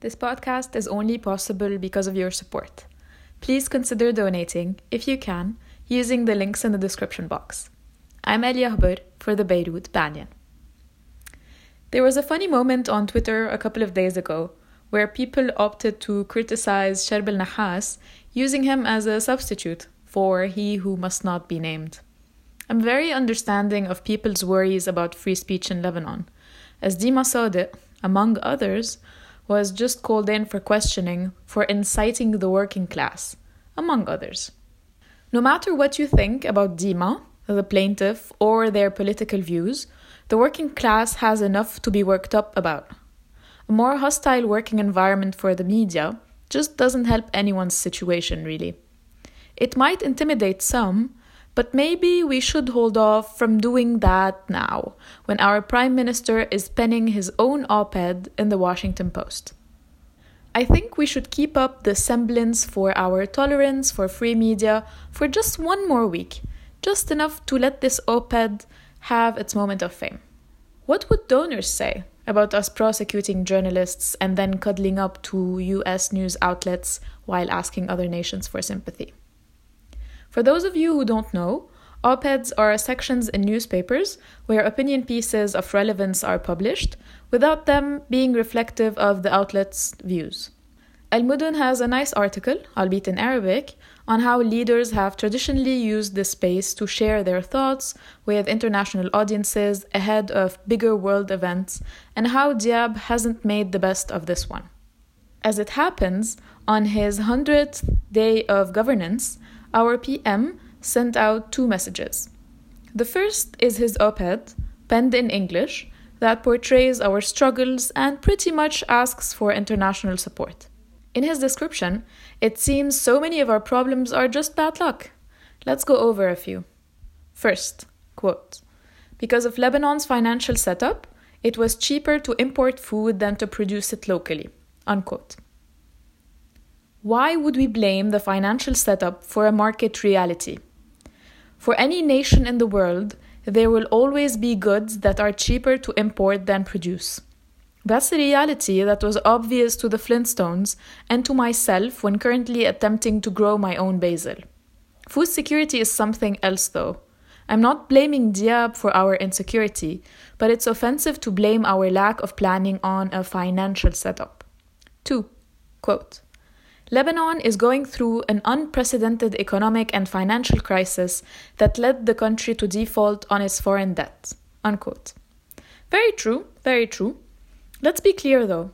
This podcast is only possible because of your support. Please consider donating, if you can, using the links in the description box. I'm Elia Haber for the Beirut Banyan. There was a funny moment on Twitter a couple of days ago where people opted to criticize Charbel Nahas, using him as a substitute for he who must not be named. I'm very understanding of people's worries about free speech in Lebanon, as Dima Sadiq, among others, was just called in for questioning for inciting the working class, among others. No matter what you think about Dima, the plaintiff, or their political views, the working class has enough to be worked up about. A more hostile working environment for the media just doesn't help anyone's situation, really. It might intimidate some, but maybe we should hold off from doing that now, when our Prime Minister is penning his own op ed in the Washington Post. I think we should keep up the semblance for our tolerance for free media for just one more week, just enough to let this op ed have its moment of fame. What would donors say about us prosecuting journalists and then cuddling up to US news outlets while asking other nations for sympathy? For those of you who don't know, op eds are sections in newspapers where opinion pieces of relevance are published without them being reflective of the outlet's views. Al Modon has a nice article, albeit in Arabic, on how leaders have traditionally used this space to share their thoughts with international audiences ahead of bigger world events, and how Diab hasn't made the best of this one. As it happens, on his 100th day of governance, our PM sent out two messages. The first is his op ed, penned in English, that portrays our struggles and pretty much asks for international support. In his description, it seems so many of our problems are just bad luck. Let's go over a few. First, quote, because of Lebanon's financial setup, it was cheaper to import food than to produce it locally. Unquote. Why would we blame the financial setup for a market reality? For any nation in the world, there will always be goods that are cheaper to import than produce. That's the reality that was obvious to the Flintstones and to myself when currently attempting to grow my own basil. Food security is something else, though. I'm not blaming Diab for our insecurity, but it's offensive to blame our lack of planning on a financial setup. 2. Quote Lebanon is going through an unprecedented economic and financial crisis that led the country to default on its foreign debt. Unquote. Very true, very true. Let's be clear though.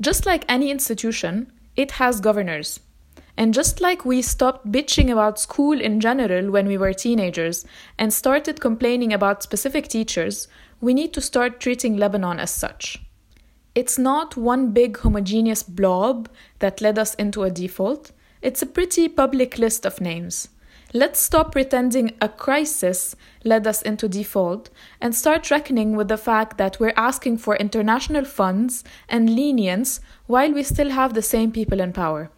Just like any institution, it has governors. And just like we stopped bitching about school in general when we were teenagers and started complaining about specific teachers, we need to start treating Lebanon as such. It's not one big homogeneous blob that led us into a default, it's a pretty public list of names. Let's stop pretending a crisis led us into default and start reckoning with the fact that we're asking for international funds and lenience while we still have the same people in power.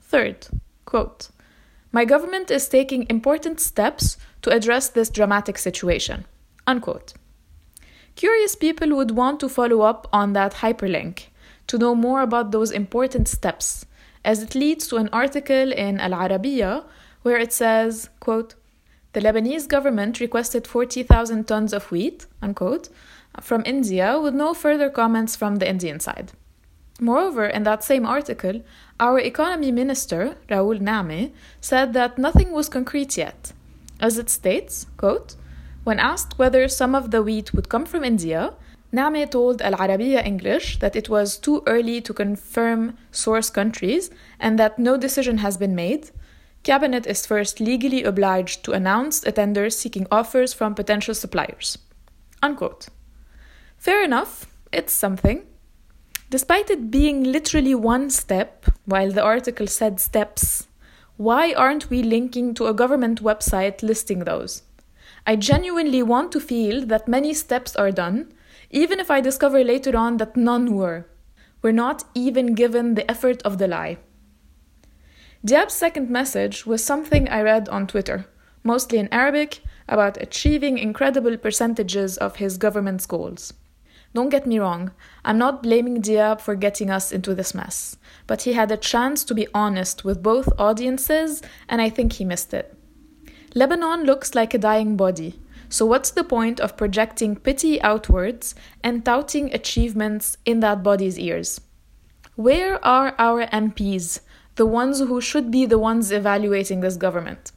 Third, quote, My government is taking important steps to address this dramatic situation. Unquote. Curious people would want to follow up on that hyperlink to know more about those important steps, as it leads to an article in Al Arabiya where it says, quote, the Lebanese government requested 40,000 tons of wheat, unquote, from India with no further comments from the Indian side. Moreover, in that same article, our economy minister, Raoul Nehme, said that nothing was concrete yet. As it states, quote, when asked whether some of the wheat would come from India, Nehme told Al Arabiya English that it was too early to confirm source countries and that no decision has been made. Cabinet is first legally obliged to announce a tender seeking offers from potential suppliers. Unquote. Fair enough, it's something. Despite it being literally one step, while the article said steps, why aren't we linking to a government website listing those? I genuinely want to feel that many steps are done, even if I discover later on that none were. We're not even given the effort of the lie. Diab's second message was something I read on Twitter, mostly in Arabic, about achieving incredible percentages of his government's goals. Don't get me wrong, I'm not blaming Diab for getting us into this mess, but he had a chance to be honest with both audiences, and I think he missed it. Lebanon looks like a dying body, so what's the point of projecting pity outwards and touting achievements in that body's ears? Where are our MPs, the ones who should be the ones evaluating this government?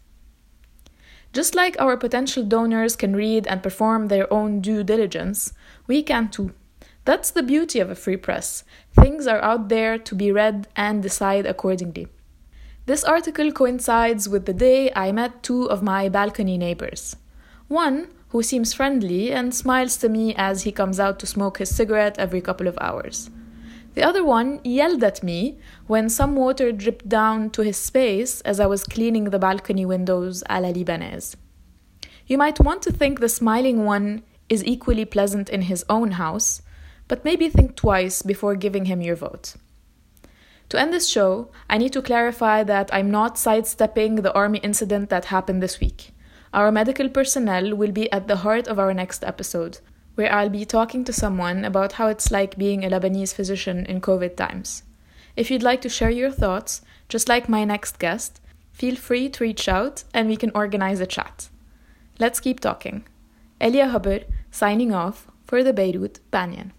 Just like our potential donors can read and perform their own due diligence, we can too. That's the beauty of a free press. Things are out there to be read and decide accordingly. This article coincides with the day I met two of my balcony neighbors. One, who seems friendly and smiles to me as he comes out to smoke his cigarette every couple of hours. The other one yelled at me when some water dripped down to his space as I was cleaning the balcony windows a la Libanaise. You might want to think the smiling one is equally pleasant in his own house, but maybe think twice before giving him your vote. To end this show, I need to clarify that I'm not sidestepping the army incident that happened this week. Our medical personnel will be at the heart of our next episode, where I'll be talking to someone about how it's like being a Lebanese physician in COVID times. If you'd like to share your thoughts, just like my next guest, feel free to reach out and we can organize a chat. Let's keep talking. Elia Haber signing off for the Beirut Banyan.